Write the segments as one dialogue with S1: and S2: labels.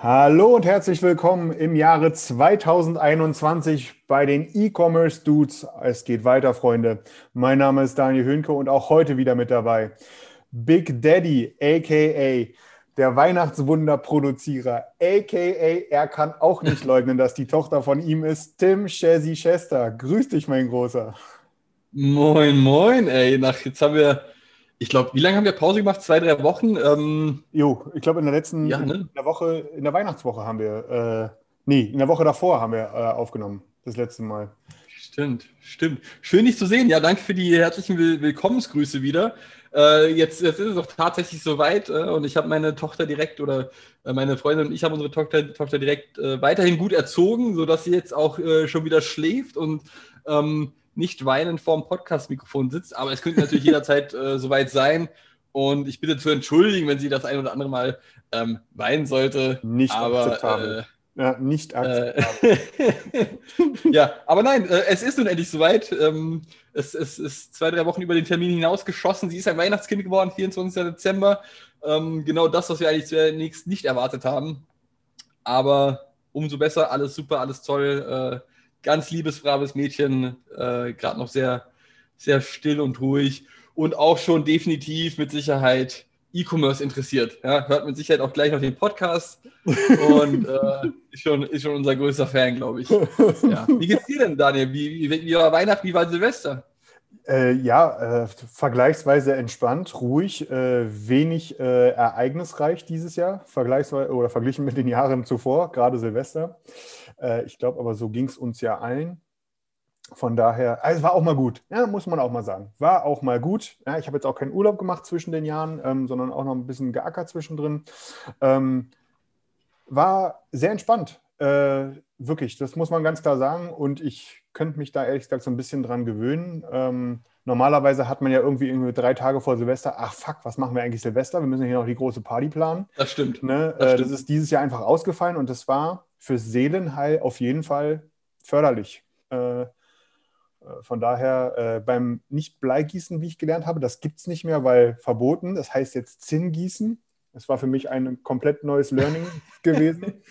S1: Hallo und herzlich willkommen im Jahre 2021 bei den E-Commerce Dudes. Es geht weiter, Freunde. Mein Name ist Daniel Höhnke und auch heute wieder mit dabei Big Daddy, aka der Weihnachtswunder-Produzierer, aka er kann auch nicht leugnen, dass die Tochter von ihm ist, Tim Shazzy Chester. Grüß dich, mein Großer.
S2: Moin, moin, ey. Nach, jetzt haben wir, ich glaube, wie lange haben wir Pause gemacht? Zwei, drei Wochen? Ähm,
S1: Jo, ich glaube in der letzten
S2: Ja, ne?
S1: in der Woche, in der Weihnachtswoche haben wir, äh, nee, in der Woche davor haben wir äh, aufgenommen, das letzte Mal.
S2: stimmt, stimmt. Schön, dich zu sehen. Ja, danke für die herzlichen Will Willkommensgrüße wieder. Äh, jetzt, jetzt ist es auch tatsächlich soweit äh, und ich habe meine Tochter direkt oder äh, meine Freundin und ich haben unsere Tochter, Tochter direkt äh, weiterhin gut erzogen, sodass sie jetzt auch äh, schon wieder schläft und ähm, nicht weinend vorm Podcast-Mikrofon sitzt. Aber es könnte natürlich jederzeit äh, soweit sein. Und ich bitte zu entschuldigen, wenn sie das ein oder andere Mal ähm, weinen sollte.
S1: Nicht
S2: aber,
S1: akzeptabel. Ja, nicht akzeptabel.
S2: Äh, ja, aber nein, äh, es ist nun endlich soweit. Ähm, es, es ist zwei, drei Wochen über den Termin hinausgeschossen. Sie ist ein Weihnachtskind geworden, 24. Dezember. Ähm, genau das, was wir eigentlich zunächst nicht erwartet haben. Aber umso besser, alles super, alles toll. Äh, ganz liebes, braves Mädchen, äh, gerade noch sehr, sehr still und ruhig und auch schon definitiv mit Sicherheit E-Commerce interessiert. Ja, hört mit Sicherheit auch gleich noch den Podcast und äh, ist, schon, ist schon unser größter Fan, glaube ich. Ja. Wie geht's dir denn, Daniel? Wie, wie, wie war Weihnachten, wie war Silvester?
S1: Äh, ja, äh, vergleichsweise entspannt, ruhig, äh, wenig äh, ereignisreich dieses Jahr, vergleichsweise oder verglichen mit den Jahren zuvor, gerade Silvester. Äh, ich glaube aber, so ging es uns ja allen. Von daher, also es war auch mal gut, ja, muss man auch mal sagen. War auch mal gut. Ja, ich habe jetzt auch keinen Urlaub gemacht zwischen den Jahren, ähm, sondern auch noch ein bisschen geackert zwischendrin. Ähm, war sehr entspannt. Äh, wirklich, das muss man ganz klar sagen. Und ich könnte mich da ehrlich gesagt so ein bisschen dran gewöhnen. Ähm, normalerweise hat man ja irgendwie, irgendwie drei Tage vor Silvester, ach fuck, was machen wir eigentlich Silvester? Wir müssen hier noch die große Party planen.
S2: Das stimmt.
S1: Ne?
S2: Das
S1: äh,
S2: stimmt.
S1: das ist dieses Jahr einfach ausgefallen und das war fürs Seelenheil auf jeden Fall förderlich. Äh, äh, von daher äh, beim Nicht-Bleigießen, wie ich gelernt habe, das gibt es nicht mehr, weil verboten. Das heißt jetzt Zinngießen. Das war für mich ein komplett neues Learning gewesen.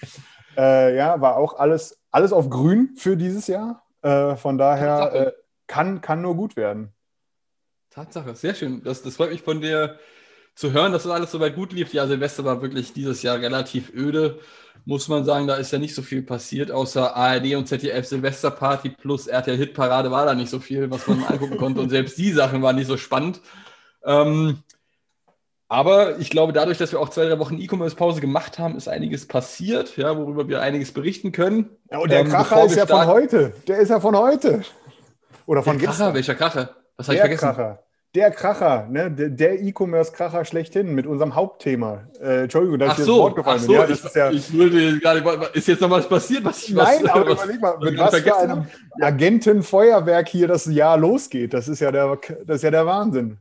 S1: Äh, ja, war auch alles, alles auf grün für dieses Jahr. Äh, von daher äh, kann, kann nur gut werden.
S2: Tatsache, sehr schön. Das, das freut mich von dir zu hören, dass das alles soweit gut lief. Ja, Silvester war wirklich dieses Jahr relativ öde, muss man sagen. Da ist ja nicht so viel passiert, außer ARD und ZDF Silvesterparty plus RTL Hitparade war da nicht so viel, was man angucken konnte. Und selbst die Sachen waren nicht so spannend. Ähm, aber ich glaube, dadurch, dass wir auch zwei, drei Wochen E-Commerce-Pause gemacht haben, ist einiges passiert, ja, worüber wir einiges berichten können.
S1: Ja, und der
S2: Ähm,
S1: Kracher ist ja von heute. Der ist ja von heute. Oder von
S2: Der Kracher,
S1: gestern.
S2: welcher Kracher? Was habe ich vergessen?
S1: Kracher. Der Kracher, ne? der, E-Commerce-Kracher schlechthin mit unserem Hauptthema. Äh, Entschuldigung, dass
S2: Ach
S1: ich dir
S2: so,
S1: das Wort gefallen
S2: so
S1: bin. Ja,
S2: ich,
S1: das ist ja,
S2: ich würde gerade, ist jetzt noch was passiert, was ich
S1: Nein,
S2: was,
S1: aber
S2: was,
S1: überleg mal, mit
S2: ich
S1: was für einem. Agentenfeuerwerk hier das Jahr losgeht. Das ist ja der, das ist ja der Wahnsinn.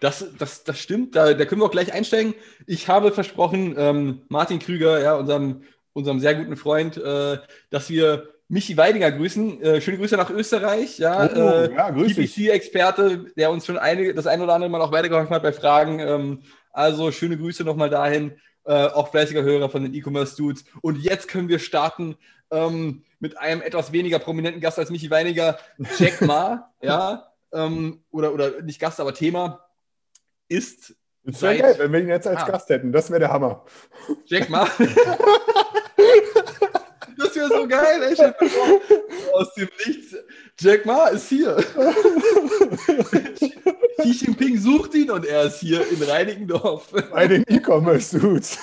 S2: Das, das, das stimmt, da, da können wir auch gleich einsteigen. Ich habe versprochen, ähm, Martin Krüger, ja, unserem, unserem sehr guten Freund, äh, dass wir Michi Weidinger grüßen. Äh, schöne Grüße nach Österreich, ja.
S1: Oh,
S2: äh,
S1: ja.
S2: PPC-Experte, der uns schon einige, das ein oder andere Mal auch weitergeholfen hat bei Fragen. Ähm, also schöne Grüße nochmal dahin. Äh, auch fleißiger Hörer von den E-Commerce Dudes. Und jetzt können wir starten ähm, mit einem etwas weniger prominenten Gast als Michi Weiniger, Jack Ma, ja. Ähm, oder, oder nicht Gast, aber Thema ist
S1: Das wäre geil, wenn wir ihn jetzt als
S2: Ah.
S1: Gast hätten. Das wäre der Hammer.
S2: Jack Ma. Das wäre so geil, ey. Vor, Aus dem Nichts. Jack Ma ist hier. Xi Jinping sucht ihn und er ist hier in Reinickendorf
S1: Bei den E-Commerce-Dudes.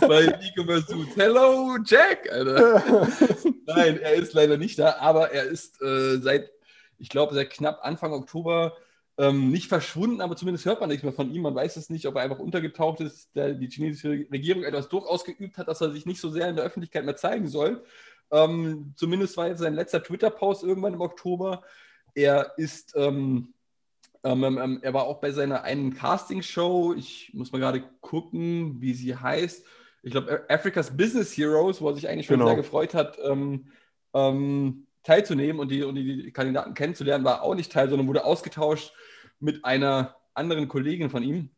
S2: bei E-Commerce Dudes. Hello, Jack! Alter. Nein, er ist leider nicht da, aber er ist äh, seit, ich glaube, seit knapp Anfang Oktober ähm, nicht verschwunden, aber zumindest hört man nichts mehr von ihm. Man weiß es nicht, ob er einfach untergetaucht ist, der die chinesische Regierung etwas Druck ausgeübt hat, dass er sich nicht so sehr in der Öffentlichkeit mehr zeigen soll. Ähm, zumindest war jetzt sein letzter Twitter-Post irgendwann im Oktober. Er ist, ähm, ähm, ähm, ähm er war auch bei seiner einen Casting-Show. Ich muss mal gerade gucken, wie sie heißt. Ich glaube, Africa's Business Heroes, wo er sich eigentlich schon genau. sehr gefreut hat, ähm, teilzunehmen und die, und die Kandidaten kennenzulernen, war auch nicht Teil, sondern wurde ausgetauscht mit einer anderen Kollegin von ihm.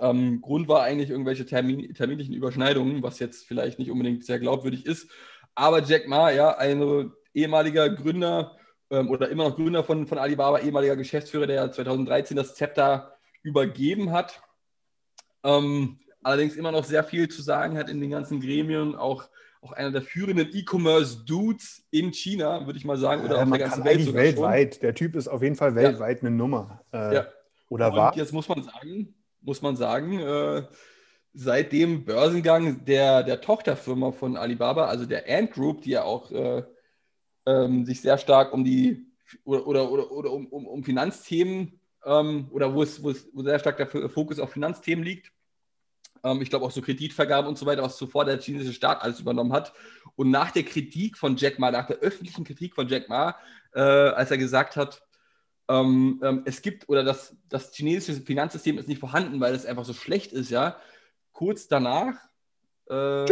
S2: Ähm, Grund war eigentlich irgendwelche Termin, terminlichen Überschneidungen, was jetzt vielleicht nicht unbedingt sehr glaubwürdig ist. Aber Jack Ma, ja, ein ehemaliger Gründer ähm, oder immer noch Gründer von, von Alibaba, ehemaliger Geschäftsführer, der 2013 das Zepter übergeben hat. Ähm, allerdings immer noch sehr viel zu sagen hat in den ganzen Gremien, auch auch einer der führenden E-Commerce-Dudes in China, würde ich mal sagen, oder
S1: ja, auf der ganzen Welt. Eigentlich weltweit. Schon. Der Typ ist auf jeden Fall weltweit ja. eine Nummer. Äh, ja. Oder Und war?
S2: Jetzt muss man sagen, muss man sagen, äh, seit dem Börsengang der, der Tochterfirma von Alibaba, also der Ant Group, die ja auch äh, ähm, sich sehr stark um die oder, oder, oder, oder um, um, um Finanzthemen ähm, oder wo es, wo es wo sehr stark der Fokus auf Finanzthemen liegt, ähm, ich glaube auch so Kreditvergaben und so weiter, was zuvor der chinesische Staat alles übernommen hat. Und nach der Kritik von Jack Ma, nach der öffentlichen Kritik von Jack Ma, äh, als er gesagt hat, ähm, ähm, es gibt oder das, das chinesische Finanzsystem ist nicht vorhanden, weil es einfach so schlecht ist, ja. Kurz danach äh,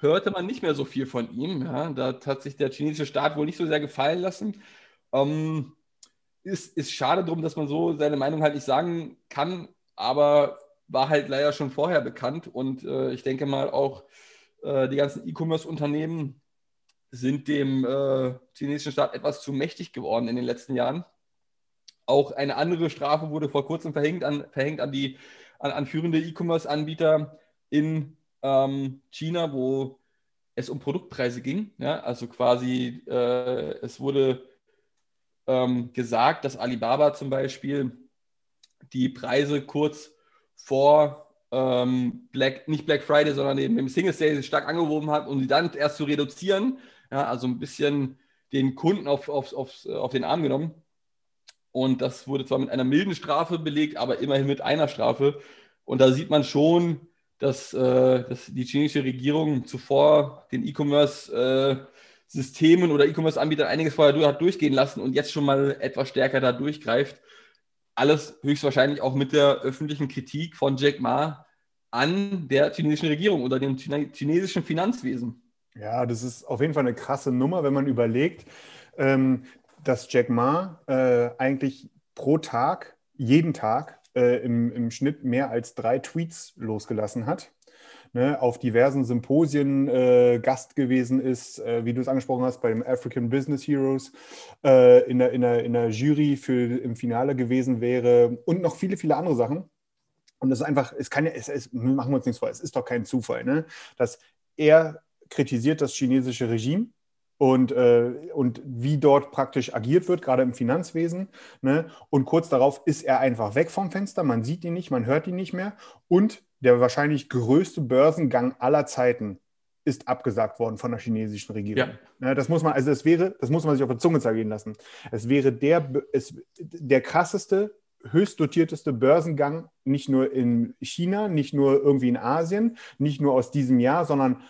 S2: hörte man nicht mehr so viel von ihm. Ja. Da hat sich der chinesische Staat wohl nicht so sehr gefallen lassen. Ähm, ist, ist schade drum, dass man so seine Meinung halt nicht sagen kann, aber war halt leider schon vorher bekannt und äh, ich denke mal auch äh, die ganzen E-Commerce-Unternehmen sind dem äh, chinesischen Staat etwas zu mächtig geworden in den letzten Jahren. Auch eine andere Strafe wurde vor kurzem verhängt an, verhängt an die an, an führende E-Commerce-Anbieter in ähm, China, wo es um Produktpreise ging. Ja? Also quasi, äh, es wurde ähm, gesagt, dass Alibaba zum Beispiel die Preise kurz vor ähm, Black, nicht Black Friday, sondern eben im Single Sale stark angehoben hat, um sie dann erst zu reduzieren. Ja, also ein bisschen den Kunden auf, auf, auf, auf den Arm genommen. Und das wurde zwar mit einer milden Strafe belegt, aber immerhin mit einer Strafe. Und da sieht man schon, dass, äh, dass die chinesische Regierung zuvor den E-Commerce-Systemen äh, oder E-Commerce-Anbietern einiges vorher hat durchgehen lassen und jetzt schon mal etwas stärker da durchgreift alles höchstwahrscheinlich auch mit der öffentlichen Kritik von Jack Ma an der chinesischen Regierung oder dem chinesischen Finanzwesen.
S1: Ja, das ist auf jeden Fall eine krasse Nummer, wenn man überlegt, ähm, dass Jack Ma äh, eigentlich pro Tag, jeden Tag äh, im, im Schnitt mehr als drei Tweets losgelassen hat ne, auf diversen Symposien äh, Gast gewesen ist, äh, wie du es angesprochen hast, bei dem African Business Heroes, äh, in, der, in, der, in der Jury für, im Finale gewesen wäre und noch viele, viele andere Sachen. Und es ist einfach, es kann ja, es, es, machen wir uns nichts vor, es ist doch kein Zufall, ne, dass er kritisiert das chinesische Regime und, äh, und wie dort praktisch agiert wird, gerade im Finanzwesen. Ne? Und kurz darauf ist er einfach weg vom Fenster, man sieht ihn nicht, man hört ihn nicht mehr. Und der wahrscheinlich größte Börsengang aller Zeiten ist abgesagt worden von der chinesischen Regierung. Ja. das muss man, also das wäre, das muss man sich auf der Zunge zergehen lassen. Es wäre der, es, der krasseste, höchst dotierteste Börsengang, nicht nur in China, nicht nur irgendwie in Asien, nicht nur aus diesem Jahr, sondern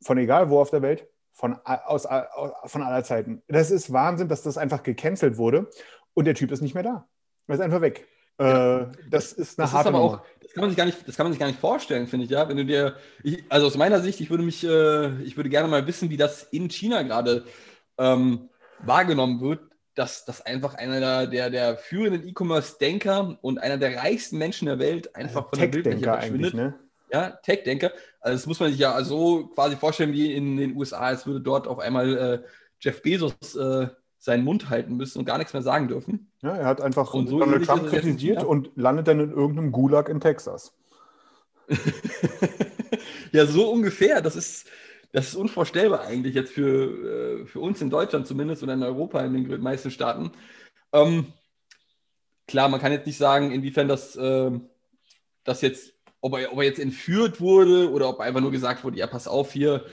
S1: von egal wo auf der Welt, von, aus, aus, von aller Zeiten. Das ist Wahnsinn, dass das einfach gecancelt wurde und der Typ ist nicht mehr da. Er ist einfach weg. Ja. Äh, das ist eine das harte ist aber auch,
S2: das kann man sich gar nicht, das kann man sich gar nicht vorstellen, finde ich, ja. Wenn du dir, ich, also aus meiner Sicht, ich würde mich, äh, ich würde gerne mal wissen, wie das in China gerade ähm, wahrgenommen wird, dass, dass einfach einer der, der, der führenden E-Commerce-Denker und einer der reichsten Menschen der Welt einfach
S1: von der Bildfläche verschwindet. Ne?
S2: Ja, Tech-Denker. Also das muss man sich ja so quasi vorstellen wie in den USA, als würde dort auf einmal äh, Jeff Bezos äh, seinen Mund halten müssen und gar nichts mehr sagen dürfen.
S1: Ja, er hat einfach und so Donald Trump kritisiert ja. und landet dann in irgendeinem Gulag in Texas.
S2: ja, so ungefähr. Das ist, das ist unvorstellbar eigentlich jetzt für, äh, für uns in Deutschland zumindest oder in Europa in den meisten Staaten. Ähm, klar, man kann jetzt nicht sagen, inwiefern das, äh, das jetzt, ob er, ob er jetzt entführt wurde oder ob einfach nur gesagt wurde, ja, pass auf hier,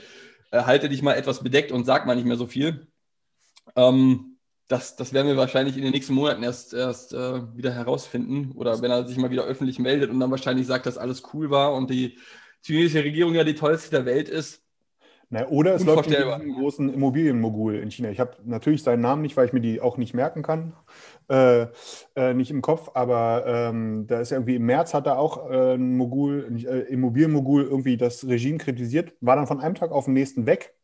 S2: äh, halte dich mal etwas bedeckt und sag mal nicht mehr so viel. Ähm, das, das werden wir wahrscheinlich in den nächsten Monaten erst, erst äh, wieder herausfinden. Oder wenn er sich mal wieder öffentlich meldet und dann wahrscheinlich sagt, dass alles cool war und die chinesische Regierung ja die tollste der Welt ist.
S1: Na, oder es läuft
S2: Unvorstellbar.
S1: einen großen Immobilienmogul in China. Ich habe natürlich seinen Namen nicht, weil ich mir die auch nicht merken kann. Äh, äh, nicht im Kopf, aber ähm, da ist irgendwie im März hat er auch äh, ein Mogul, äh, Immobilienmogul irgendwie das Regime kritisiert, war dann von einem Tag auf den nächsten weg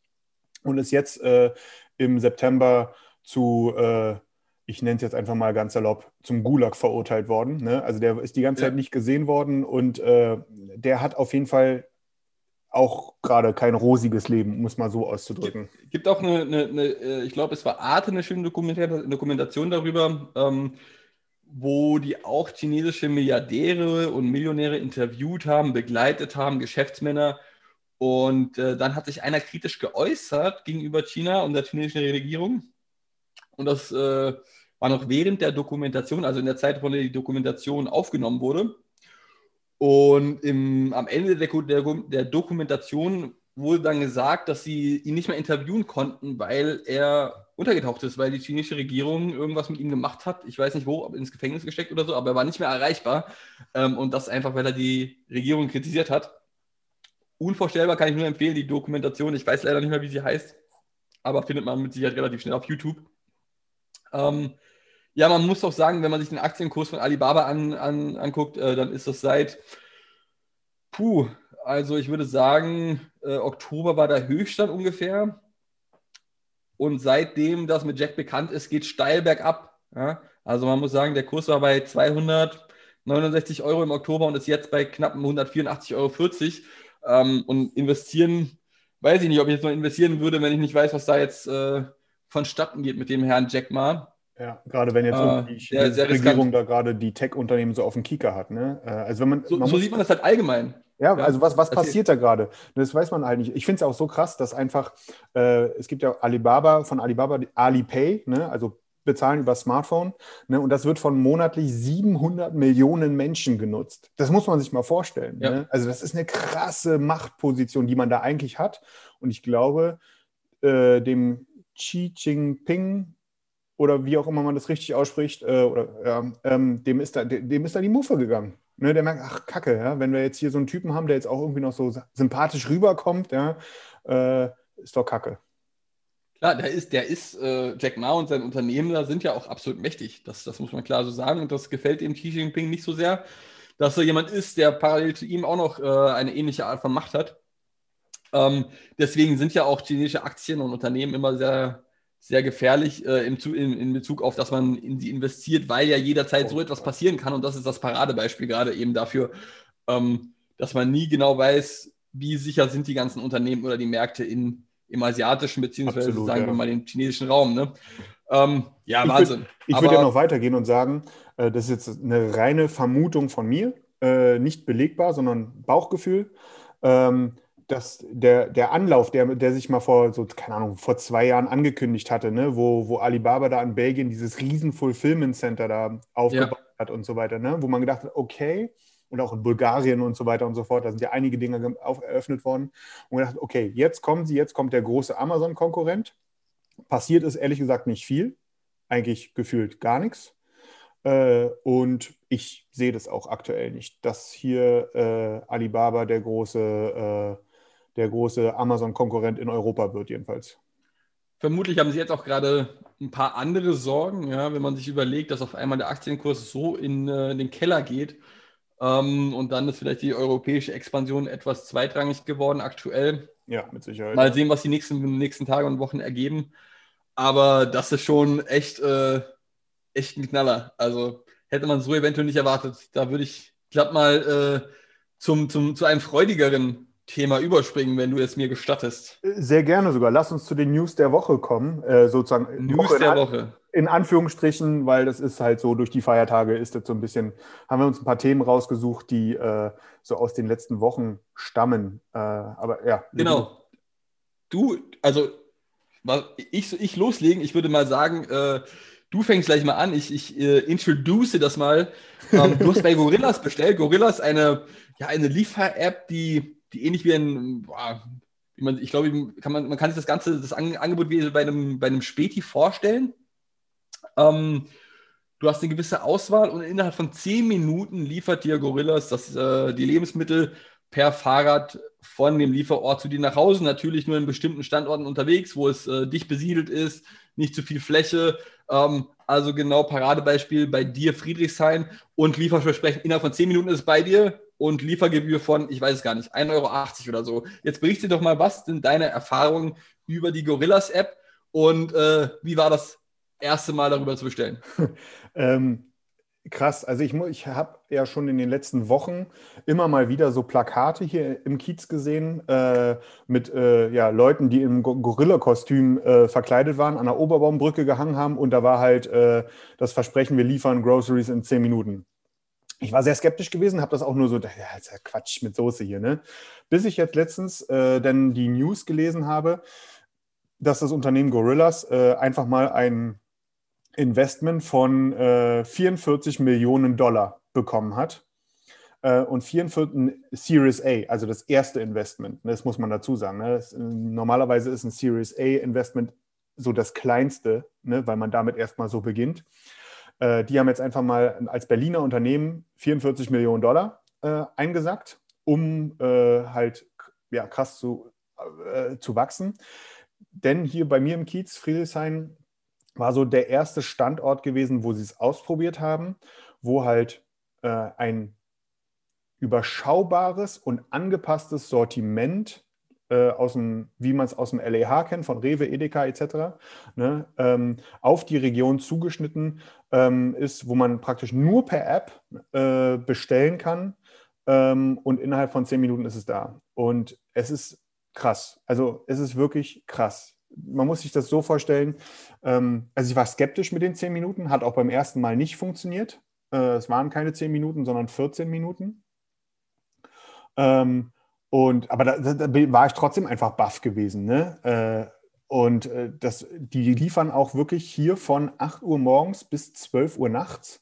S1: und ist jetzt äh, im September zu, äh, ich nenne es jetzt einfach mal ganz salopp, zum Gulag verurteilt worden. Ne? Also der ist die ganze
S2: Ja.
S1: Zeit nicht gesehen worden und äh, der hat auf jeden Fall auch gerade kein rosiges Leben, um es mal so auszudrücken.
S2: gibt auch eine, eine, eine äh, ich glaube, es war Arte, eine schöne Dokumenta- Dokumentation darüber, ähm, wo die auch chinesische Milliardäre und Millionäre interviewt haben, begleitet haben, Geschäftsmänner. Und äh, dann hat sich einer kritisch geäußert gegenüber China und der chinesischen Regierung. Und das äh, war noch während der Dokumentation, also in der Zeit, von der die Dokumentation aufgenommen wurde. Und im, am Ende der, der, der Dokumentation wurde dann gesagt, dass sie ihn nicht mehr interviewen konnten, weil er untergetaucht ist, weil die chinesische Regierung irgendwas mit ihm gemacht hat. Ich weiß nicht wo, ob ins Gefängnis gesteckt oder so, aber er war nicht mehr erreichbar. Ähm, und das einfach, weil er die Regierung kritisiert hat. Unvorstellbar kann ich nur empfehlen, die Dokumentation. Ich weiß leider nicht mehr, wie sie heißt, aber findet man mit Sicherheit relativ schnell auf YouTube. Ähm, ja, man muss auch sagen, wenn man sich den Aktienkurs von Alibaba an, an, anguckt, äh, dann ist das seit, puh, also ich würde sagen, äh, Oktober war der Höchststand ungefähr. Und seitdem das mit Jack bekannt ist, geht steil bergab. Ja? Also man muss sagen, der Kurs war bei 269 Euro im Oktober und ist jetzt bei knapp 184,40 Euro. Ähm, und investieren, weiß ich nicht, ob ich jetzt noch investieren würde, wenn ich nicht weiß, was da jetzt äh, vonstatten geht mit dem Herrn Jack Ma.
S1: Ja, gerade wenn jetzt
S2: Äh,
S1: die chinesische Regierung da gerade die Tech-Unternehmen so auf den Kieker hat. Ne? Äh, Also wenn man,
S2: So,
S1: man
S2: so
S1: muss-
S2: sieht man das halt allgemein.
S1: Ja,
S2: Ja,
S1: also was, was
S2: erzähl.
S1: passiert da gerade? Das weiß man halt nicht. Ich finde es auch so krass, dass einfach, äh, es gibt ja Alibaba, von Alibaba, Alipay, ne? also bezahlen über Smartphone, ne? und das wird von monatlich 700 Millionen Menschen genutzt. Das muss man sich mal vorstellen.
S2: Ja.
S1: Ne? Also das ist eine krasse Machtposition, die man da eigentlich hat. Und ich glaube, äh, dem Xi Jinping oder wie auch immer man das richtig ausspricht, äh, oder, ähm, dem, ist da, dem dem ist da die Muffe gegangen. Ne, der merkt, ach Kacke, ja, wenn wir jetzt hier so einen Typen haben, der jetzt auch irgendwie noch so sympathisch rüberkommt, ja, äh, ist doch Kacke.
S2: Klar, der ist, der ist, äh, Jack Ma und sein Unternehmen da sind ja auch absolut mächtig. Das, das muss man klar so sagen. Und das gefällt dem Xi Jinping nicht so sehr, dass er jemand ist, der parallel zu ihm auch noch äh, eine ähnliche Art von Macht hat. Ähm, deswegen sind ja auch chinesische Aktien und Unternehmen immer sehr, sehr gefährlich äh, im, in, in Bezug auf, dass man in sie investiert, weil ja jederzeit so etwas passieren kann. Und das ist das Paradebeispiel gerade eben dafür, ähm, dass man nie genau weiß, wie sicher sind die ganzen Unternehmen oder die Märkte in, im asiatischen, beziehungsweise
S1: Absolut,
S2: sagen
S1: ja.
S2: wir mal im chinesischen Raum. Ne? Ähm, ja,
S1: Ich würd-
S2: Wahnsinn.
S1: Ich
S2: Aber-
S1: würde ja noch weitergehen und sagen, äh, das ist jetzt eine reine Vermutung von mir, äh, nicht belegbar, sondern Bauchgefühl. Ähm, dass der, der Anlauf, der, der sich mal vor, so, keine Ahnung, vor zwei Jahren angekündigt hatte, ne, wo, wo Alibaba da in Belgien dieses riesen Fulfillment Center da aufgebaut hat und so weiter, ne, wo man gedacht hat, okay, und auch in Bulgarien und so weiter und so fort, da sind ja einige Dinge ge- auf, eröffnet worden und gedacht, okay, jetzt kommen sie, jetzt kommt der große Amazon-Konkurrent. Passiert ist ehrlich gesagt nicht viel, eigentlich gefühlt gar nichts. Äh, und ich sehe das auch aktuell nicht, dass hier äh, Alibaba der große, äh, der große Amazon-Konkurrent in Europa wird, jedenfalls.
S2: Vermutlich haben sie jetzt auch gerade ein paar andere Sorgen, ja, wenn man sich überlegt, dass auf einmal der Aktienkurs so in äh, den Keller geht. Ähm, und dann ist vielleicht die europäische Expansion etwas zweitrangig geworden aktuell.
S1: Ja, mit Sicherheit.
S2: Mal sehen, was die nächsten, nächsten Tage und Wochen ergeben. Aber das ist schon echt, äh, echt ein Knaller. Also hätte man so eventuell nicht erwartet. Da würde ich glatt mal äh, zum, zum, zu einem freudigeren Thema überspringen, wenn du es mir gestattest.
S1: Sehr gerne sogar. Lass uns zu den News der Woche kommen, äh, sozusagen.
S2: News
S1: Woche
S2: der Woche.
S1: In Anführungsstrichen, weil das ist halt so, durch die Feiertage ist das so ein bisschen, haben wir uns ein paar Themen rausgesucht, die äh, so aus den letzten Wochen stammen. Äh, aber ja.
S2: Genau. Du, also, ich, ich loslegen, ich würde mal sagen, äh, du fängst gleich mal an. Ich, ich äh, introduce das mal. Ähm, du hast bei Gorillas bestellt. Gorillas, eine, ja, eine Liefer-App, die, die ähnlich wie ein, boah, ich glaube, kann man, man kann sich das ganze, das An Angebot wie bei einem, bei einem Späti vorstellen. Ähm, du hast eine gewisse Auswahl und innerhalb von zehn Minuten liefert dir Gorillas das, äh, die Lebensmittel per Fahrrad von dem Lieferort zu dir nach Hause. Natürlich nur in bestimmten Standorten unterwegs, wo es äh, dicht besiedelt ist, nicht zu viel Fläche. Ähm, also genau Paradebeispiel bei dir Friedrichshain und Lieferversprechen innerhalb von 10 Minuten ist es bei dir und Liefergebühr von, ich weiß es gar nicht, 1,80 Euro oder so. Jetzt berichte doch mal, was sind deine Erfahrungen über die Gorillas App und äh, wie war das erste Mal darüber zu bestellen?
S1: ähm, Krass, also ich, ich habe ja schon in den letzten Wochen immer mal wieder so Plakate hier im Kiez gesehen äh, mit äh, ja, Leuten, die im Gorilla-Kostüm äh, verkleidet waren, an der Oberbaumbrücke gehangen haben und da war halt äh, das Versprechen, wir liefern Groceries in zehn Minuten. Ich war sehr skeptisch gewesen, habe das auch nur so, ja, ist ja Quatsch mit Soße hier, ne? Bis ich jetzt letztens äh, dann die News gelesen habe, dass das Unternehmen Gorillas äh, einfach mal ein Investment von äh, 44 Millionen Dollar bekommen hat. Äh, und 44 Series A, also das erste Investment, ne, das muss man dazu sagen. Ne? Das, normalerweise ist ein Series A Investment so das kleinste, ne, weil man damit erstmal so beginnt. Äh, die haben jetzt einfach mal als Berliner Unternehmen 44 Millionen Dollar äh, eingesackt, um äh, halt ja, krass zu, äh, zu wachsen. Denn hier bei mir im Kiez, Friedrichshain, war so der erste Standort gewesen, wo sie es ausprobiert haben, wo halt äh, ein überschaubares und angepasstes Sortiment äh, aus dem, wie man es aus dem LEH kennt, von Rewe, Edeka etc., ne, ähm, auf die Region zugeschnitten ähm, ist, wo man praktisch nur per App äh, bestellen kann ähm, und innerhalb von zehn Minuten ist es da. Und es ist krass. Also es ist wirklich krass man muss sich das so vorstellen, ähm, also ich war skeptisch mit den 10 Minuten, hat auch beim ersten Mal nicht funktioniert. Äh, es waren keine 10 Minuten, sondern 14 Minuten. Ähm, und, aber da, da, war ich trotzdem einfach baff gewesen. Ne? Äh, und äh, das, die liefern auch wirklich hier von 8 Uhr morgens bis 12 Uhr nachts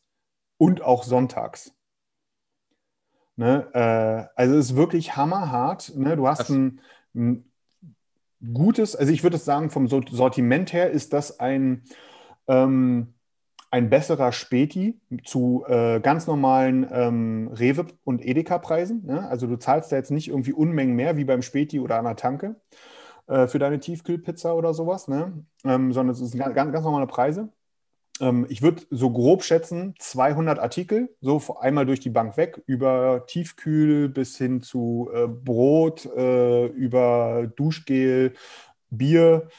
S1: und auch sonntags. Ne? Äh, also es ist wirklich hammerhart. Ne? Du hast ein, ein gutes, also ich würde sagen, vom Sortiment her ist das ein, ähm, ein besserer Späti zu äh, ganz normalen ähm, Rewe- und Edeka-Preisen. Ne? Also du zahlst da jetzt nicht irgendwie Unmengen mehr wie beim Späti oder an der Tanke äh, für deine Tiefkühlpizza oder sowas, ne? Ähm, sondern es sind ganz, ganz normale Preise. Ähm, ich würde so grob schätzen, 200 Artikel, so einmal durch die Bank weg, über Tiefkühl bis hin zu äh, Brot, äh, über Duschgel, Bier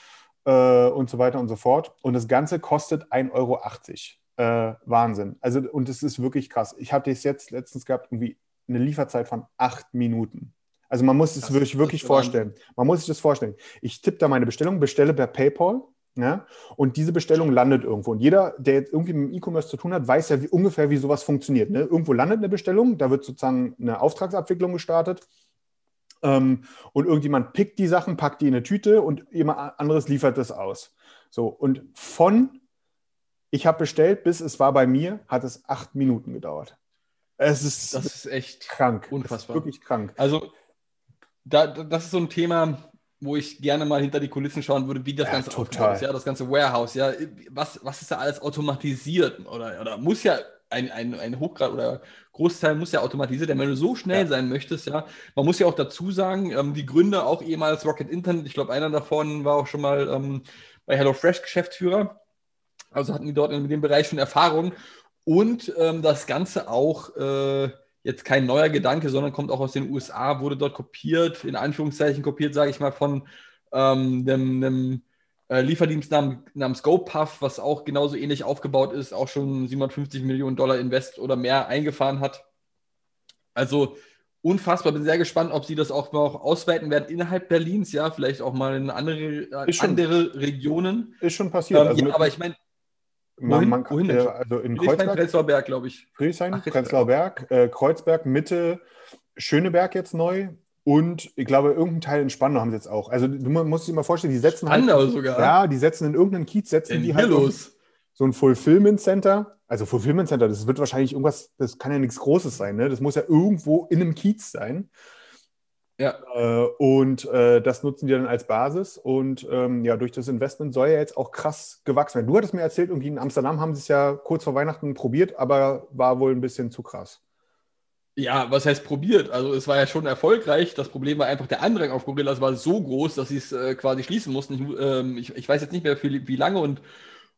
S1: äh, und so weiter und so fort. Und das Ganze kostet 1,80 Euro. Äh, Wahnsinn. Also, und es ist wirklich krass. Ich hatte es jetzt letztens gehabt, irgendwie eine Lieferzeit von acht Minuten. Also man muss es das, wirklich, wirklich vorstellen. Man muss sich das vorstellen. Ich tippe da meine Bestellung, bestelle per PayPal ja? Und diese Bestellung landet irgendwo. Und jeder, der jetzt irgendwie mit E-Commerce zu tun hat, weiß ja wie, ungefähr, wie sowas funktioniert. Ne? Irgendwo landet eine Bestellung, da wird sozusagen eine Auftragsabwicklung gestartet. Ähm, und irgendjemand pickt die Sachen, packt die in eine Tüte und jemand anderes liefert das aus. So, und von ich habe bestellt, bis es war bei mir, hat es acht Minuten gedauert. Es ist,
S2: das ist echt
S1: krank.
S2: Unfassbar.
S1: wirklich krank.
S2: Also, da, das ist so ein Thema, wo ich gerne mal hinter die Kulissen schauen würde, wie das ja, Ganze
S1: total. ist,
S2: ja, das ganze Warehouse, ja, was, was ist da alles automatisiert oder, oder muss ja ein, ein, ein Hochgrad oder Großteil muss ja automatisiert werden, wenn du so schnell ja. sein möchtest, ja. Man muss ja auch dazu sagen, ähm, die Gründer auch ehemals Rocket Internet, ich glaube, einer davon war auch schon mal ähm, bei HelloFresh Geschäftsführer, also hatten die dort in dem Bereich schon Erfahrung und ähm, das Ganze auch äh, jetzt kein neuer Gedanke, sondern kommt auch aus den USA, wurde dort kopiert, in Anführungszeichen kopiert, sage ich mal, von ähm, einem, einem äh, Lieferdienst namens, namens GoPuff, was auch genauso ähnlich aufgebaut ist, auch schon 750 Millionen Dollar Invest oder mehr eingefahren hat. Also unfassbar, bin sehr gespannt, ob sie das auch noch ausweiten werden innerhalb Berlins, ja, vielleicht auch mal in andere,
S1: schon,
S2: andere Regionen.
S1: Ist schon passiert.
S2: Ähm, also ja, aber ich meine,
S1: man, man, wohin äh, also in Kreuzberg.
S2: Prenzlauer Berg, glaube ich.
S1: Friedrichshain, Prenzlauer Berg, äh, Kreuzberg, Mitte, Schöneberg jetzt neu. Und ich glaube, irgendein Teil in Spandau haben sie jetzt auch. Also du musst dir mal vorstellen, die setzen
S2: halt Spandau halt, sogar.
S1: Ja, die setzen in irgendeinen Kiez, setzen die halt los. so ein Fulfillment Center. Also Fulfillment Center, das wird wahrscheinlich irgendwas, das kann ja nichts Großes sein, ne? Das muss ja irgendwo in einem Kiez sein.
S2: Ja.
S1: Äh, und äh, das nutzen die dann als Basis. Und ähm, ja, durch das Investment soll ja jetzt auch krass gewachsen werden. Du hattest mir erzählt, irgendwie in Amsterdam haben sie es ja kurz vor Weihnachten probiert, aber war wohl ein bisschen zu krass.
S2: Ja, was heißt probiert? Also es war ja schon erfolgreich. Das Problem war einfach, der Andrang auf Gorillas war so groß, dass sie es äh, quasi schließen mussten. Ich, ähm, ich, ich, weiß jetzt nicht mehr, wie, wie lange und,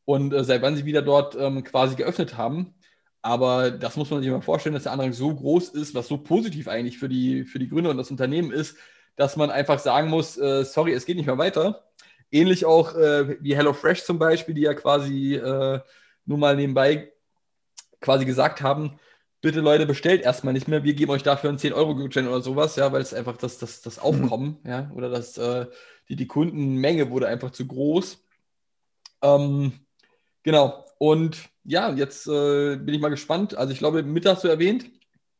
S2: und äh, seit wann sie wieder dort ähm, quasi geöffnet haben. Aber das muss man sich mal vorstellen, dass der Andrang so groß ist, was so positiv eigentlich für die, für die Gründer und das Unternehmen ist, dass man einfach sagen muss, äh, sorry, es geht nicht mehr weiter. Ähnlich auch äh, wie HelloFresh zum Beispiel, die ja quasi äh, nur mal nebenbei quasi gesagt haben, bitte Leute, bestellt erstmal nicht mehr, wir geben euch dafür einen 10-Euro-Gutschein oder sowas, ja, weil es einfach das, das, das Aufkommen, mhm. ja, oder das, äh, die, die Kundenmenge wurde einfach zu groß. Ähm, genau, und ja, jetzt äh, bin ich mal gespannt. Also ich glaube, mit hast du erwähnt.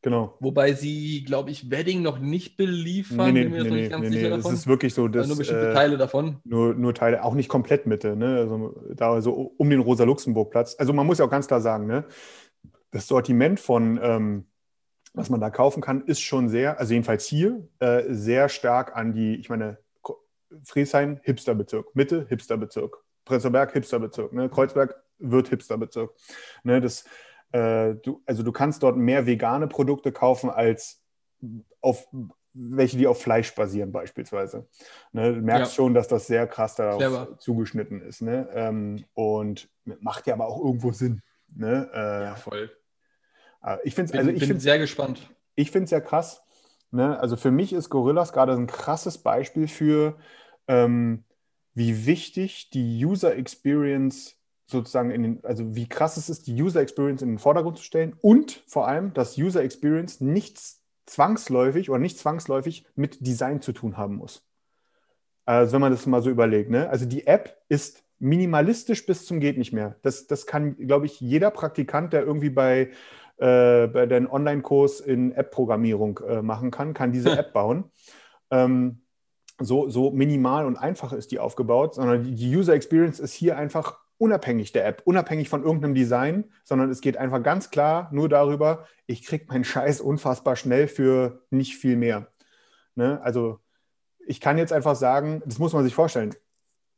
S1: Genau.
S2: Wobei sie, glaube ich, Wedding noch nicht beliefern.
S1: Nee, nee, nee, nee, nee, nee. Es ist wirklich so, dass,
S2: nur bestimmte äh, Teile davon.
S1: Nur, nur Teile, auch nicht komplett Mitte, ne? Also da so um den Rosa-Luxemburg-Platz. Also man muss ja auch ganz klar sagen, ne? Das Sortiment von, ähm, was man da kaufen kann, ist schon sehr, also jedenfalls hier, äh, sehr stark an die, ich meine, Friesheim, Hipsterbezirk, Mitte, Hipsterbezirk, Prenzlberg, Hipsterbezirk, ne? Kreuzberg, wird Hipsterbezirk. Ne, das, äh, du, also du kannst dort mehr vegane Produkte kaufen als auf welche, die auf Fleisch basieren beispielsweise. Ne, du merkst ja. schon, dass das sehr krass darauf Clever. zugeschnitten ist. Ne? Ähm, und macht ja aber auch irgendwo Sinn. Ne?
S2: Äh, ja, voll.
S1: Ich finde
S2: also ich bin sehr gespannt.
S1: Ich finde es ja krass. Ne? Also für mich ist Gorillas gerade ein krasses Beispiel für, ähm, wie wichtig die User Experience sozusagen in den, also wie krass es ist, die User Experience in den Vordergrund zu stellen und vor allem, dass User Experience nichts zwangsläufig oder nicht zwangsläufig mit Design zu tun haben muss. Also wenn man das mal so überlegt, ne? Also die App ist minimalistisch bis zum geht nicht mehr. Das, das kann, glaube ich, jeder Praktikant, der irgendwie bei, äh, bei den Online-Kurs in App-Programmierung äh, machen kann, kann diese App bauen. Ähm, so, so minimal und einfach ist die aufgebaut, sondern die User Experience ist hier einfach unabhängig der App, unabhängig von irgendeinem Design, sondern es geht einfach ganz klar nur darüber, ich kriege meinen Scheiß unfassbar schnell für nicht viel mehr. Ne? Also ich kann jetzt einfach sagen, das muss man sich vorstellen,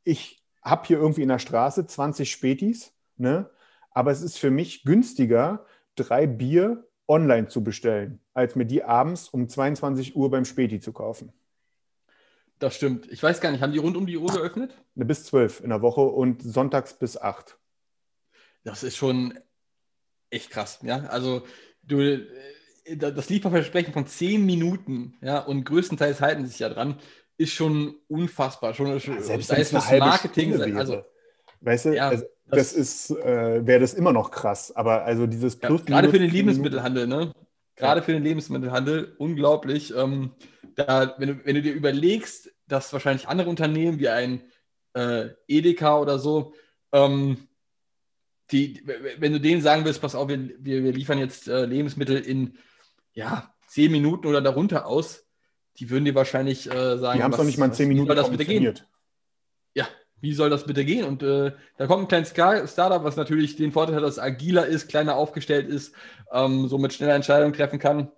S1: ich habe hier irgendwie in der Straße 20 Spätis, ne? aber es ist für mich günstiger, drei Bier online zu bestellen, als mir die abends um 22 Uhr beim Späti zu kaufen.
S2: Das stimmt. Ich weiß gar nicht, haben die rund um die Uhr geöffnet?
S1: Ne, bis zwölf in der Woche und sonntags bis acht.
S2: Das ist schon echt krass. Ja, also du, äh, das Lieferversprechen von zehn Minuten, ja, und größtenteils halten sich ja dran, ist schon unfassbar. Schon, ja,
S1: selbst wenn es eine Marketing, Stunde also, weißt du, ja, also, das, das, ist, äh, wäre das immer noch krass. Aber also dieses
S2: Plus. Ja, gerade für den Lebensmittelhandel, ne? Gerade für den Lebensmittelhandel, unglaublich. Ähm, da, wenn, du, wenn du dir überlegst, dass wahrscheinlich andere Unternehmen wie ein äh, Edeka oder so, ähm, die, wenn du denen sagen willst, pass auf, wir, wir, wir liefern jetzt äh, Lebensmittel in ja, zehn Minuten oder darunter aus, die würden dir wahrscheinlich äh, sagen,
S1: die haben es noch nicht mal in zehn Minuten
S2: das bitte gehen? Wie soll das bitte gehen? Und äh, da kommt ein kleines Startup, was natürlich den Vorteil hat, dass es agiler ist, kleiner aufgestellt ist, ähm, somit schneller Entscheidungen treffen kann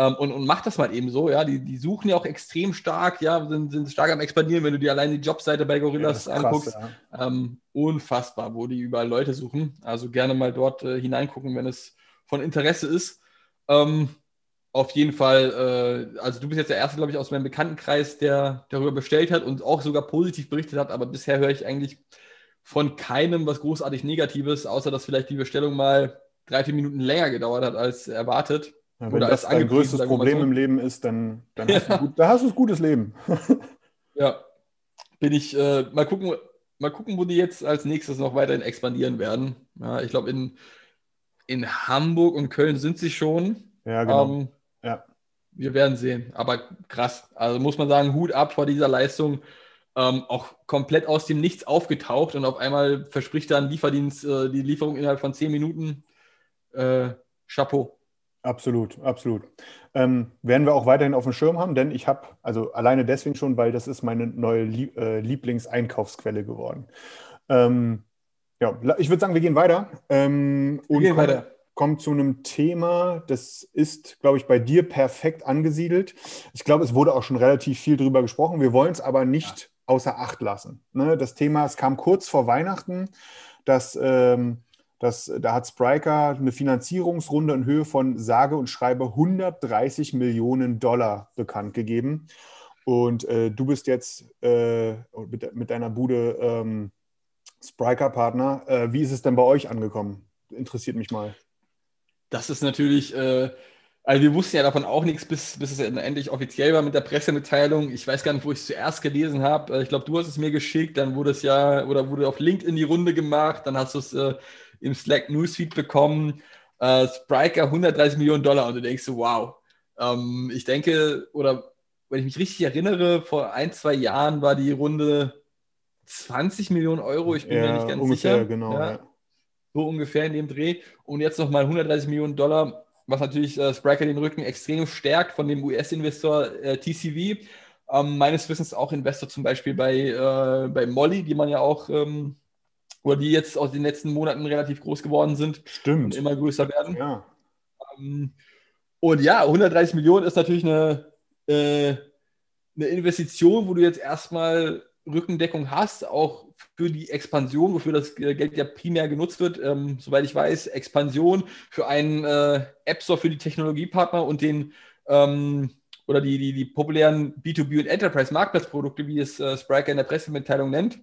S2: ähm, und, und macht das mal eben so, ja. Die, die suchen ja auch extrem stark, ja, sind, sind stark am expandieren, wenn du dir allein die Jobseite bei Gorillas ja, anguckst. Krass, ja. ähm, unfassbar, wo die überall Leute suchen. Also gerne mal dort äh, hineingucken, wenn es von Interesse ist. Ähm, auf jeden Fall, äh, also du bist jetzt der Erste, glaube ich, aus meinem Bekanntenkreis, der darüber bestellt hat und auch sogar positiv berichtet hat, aber bisher höre ich eigentlich von keinem was großartig Negatives, außer dass vielleicht die Bestellung mal drei, vier Minuten länger gedauert hat als erwartet.
S1: Ja, wenn Oder das dein größtes Problem so. im Leben ist, dann, dann ja. hast, du gut, da hast du ein gutes Leben.
S2: ja, bin ich, äh, mal gucken, mal gucken, wo die jetzt als nächstes noch weiterhin expandieren werden. Ja, ich glaube, in, in Hamburg und Köln sind sie schon.
S1: Ja, genau. Ähm, ja.
S2: Wir werden sehen. Aber krass. Also muss man sagen, Hut ab vor dieser Leistung. Ähm, auch komplett aus dem Nichts aufgetaucht und auf einmal verspricht dann Lieferdienst äh, die Lieferung innerhalb von zehn Minuten. Äh, Chapeau.
S1: Absolut, absolut. Ähm, werden wir auch weiterhin auf dem Schirm haben, denn ich habe, also alleine deswegen schon, weil das ist meine neue Lie äh, Lieblingseinkaufsquelle geworden. Ähm, ja, ich würde sagen, wir gehen weiter. Ähm,
S2: wir gehen weiter.
S1: Komme zu einem Thema, das ist, glaube ich, bei dir perfekt angesiedelt. Ich glaube, es wurde auch schon relativ viel drüber gesprochen. Wir wollen es aber nicht ja. außer Acht lassen. Ne? Das Thema, es kam kurz vor Weihnachten, dass, ähm, dass da hat Spriker eine Finanzierungsrunde in Höhe von sage und schreibe 130 Millionen Dollar bekannt gegeben. Und äh, du bist jetzt äh, mit, mit, deiner Bude ähm, Spriker-Partner. Äh, wie ist es denn bei euch angekommen? Interessiert mich mal.
S2: Das ist natürlich, äh, also wir wussten ja davon auch nichts, bis, bis es endlich offiziell war mit der Pressemitteilung. Ich weiß gar nicht, wo ich es zuerst gelesen habe. Äh, ich glaube, du hast es mir geschickt, dann wurde es ja, oder wurde auf LinkedIn die Runde gemacht, dann hast du es äh, im Slack Newsfeed bekommen. Äh, Spriker 130 Millionen Dollar und du denkst so, wow. Ähm, ich denke, oder wenn ich mich richtig erinnere, vor ein, zwei Jahren war die Runde 20 Millionen Euro, ich bin ja, mir nicht ganz ungefähr, sicher.
S1: Genau, ja. Ja.
S2: So ungefähr in dem Dreh. Und jetzt nochmal 130 Millionen Dollar, was natürlich äh, Spriker den Rücken extrem stärkt von dem US-Investor äh, TCV. Ähm, meines Wissens auch Investor zum Beispiel bei, äh, bei Molly, die man ja auch, ähm, oder die jetzt aus den letzten Monaten relativ groß geworden sind.
S1: Stimmt.
S2: Und immer größer werden.
S1: Ja.
S2: Ähm, und ja, 130 Millionen ist natürlich eine, äh, eine Investition, wo du jetzt erstmal Rückendeckung hast, auch für die Expansion, wofür das Geld ja primär genutzt wird, ähm, soweit ich weiß, Expansion für einen äh, App Store für die Technologiepartner und den ähm, oder die, die, die populären B2B und Enterprise Marktplatzprodukte, wie es äh, Spriker in der Pressemitteilung nennt.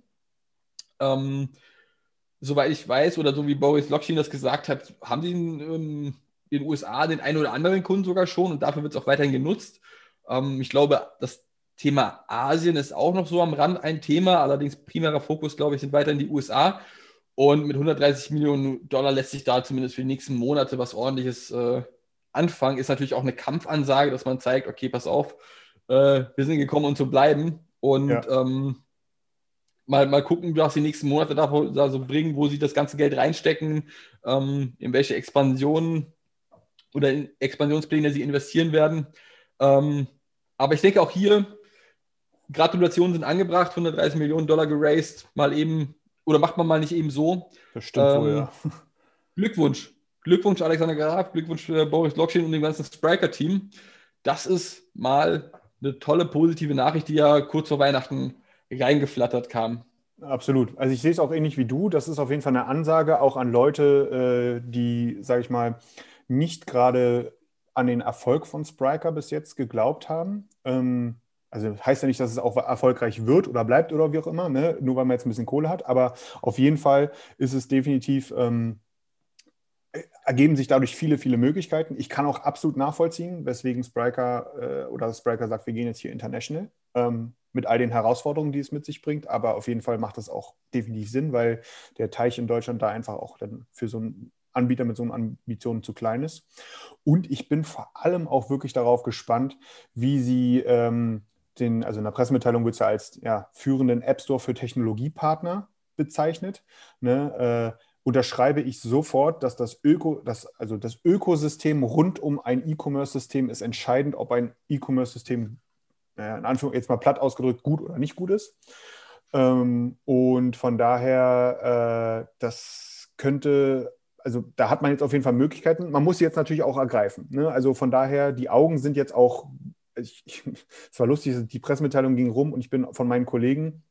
S2: Ähm, soweit ich weiß, oder so wie Boris Lockstein das gesagt hat, haben sie in, in den USA den einen oder anderen Kunden sogar schon und dafür wird es auch weiterhin genutzt. Ähm, ich glaube, dass Thema Asien ist auch noch so am Rand ein Thema, allerdings primärer Fokus, glaube ich, sind weiterhin die USA. Und mit 130 Millionen Dollar lässt sich da zumindest für die nächsten Monate was ordentliches äh, anfangen. Ist natürlich auch eine Kampfansage, dass man zeigt, okay, pass auf, äh, wir sind gekommen, um zu bleiben. Und ja. ähm, mal, mal gucken, was die nächsten Monate da, da, so bringen, wo sie das ganze Geld reinstecken, ähm, in welche Expansionen oder in Expansionspläne sie investieren werden. Ähm, aber ich denke auch hier, Gratulationen sind angebracht, 130 Millionen Dollar geraced, mal eben, oder macht man mal nicht eben so.
S1: Das stimmt ähm, wohl, ja.
S2: Glückwunsch. Glückwunsch, Alexander Graf, Glückwunsch äh, Boris Lockchain und dem ganzen Spriker-Team. Das ist mal eine tolle, positive Nachricht, die ja kurz vor Weihnachten reingeflattert kam.
S1: Absolut. Also ich sehe es auch ähnlich wie du. Das ist auf jeden Fall eine Ansage auch an Leute, äh, die, sage ich mal, nicht gerade an den Erfolg von Spriker bis jetzt geglaubt haben. Ähm, also heißt ja nicht, dass es auch erfolgreich wird oder bleibt oder wie auch immer, ne? nur weil man jetzt ein bisschen Kohle hat. Aber auf jeden Fall ist es definitiv, ähm, ergeben sich dadurch viele, viele Möglichkeiten. Ich kann auch absolut nachvollziehen, weswegen Spriker äh, oder Spriker sagt, wir gehen jetzt hier international ähm, mit all den Herausforderungen, die es mit sich bringt. Aber auf jeden Fall macht das auch definitiv Sinn, weil der Teich in Deutschland da einfach auch dann für so einen Anbieter mit so einen Ambitionen zu klein ist. Und ich bin vor allem auch wirklich darauf gespannt, wie sie ähm, den, also in der Pressemitteilung wird es ja als ja, führenden App Store für Technologiepartner bezeichnet. Ne, äh, unterschreibe ich sofort, dass das, Öko, das, also das Ökosystem rund um ein E-Commerce-System ist entscheidend, ob ein E-Commerce-System, äh, in Anführung jetzt mal platt ausgedrückt, gut oder nicht gut ist. Ähm, und von daher, äh, das könnte also da hat man jetzt auf jeden Fall Möglichkeiten. Man muss sie jetzt natürlich auch ergreifen. Ne? Also von daher, die Augen sind jetzt auch ich, ich, es war lustig, die Pressemitteilung ging rum und ich bin von meinen Kollegen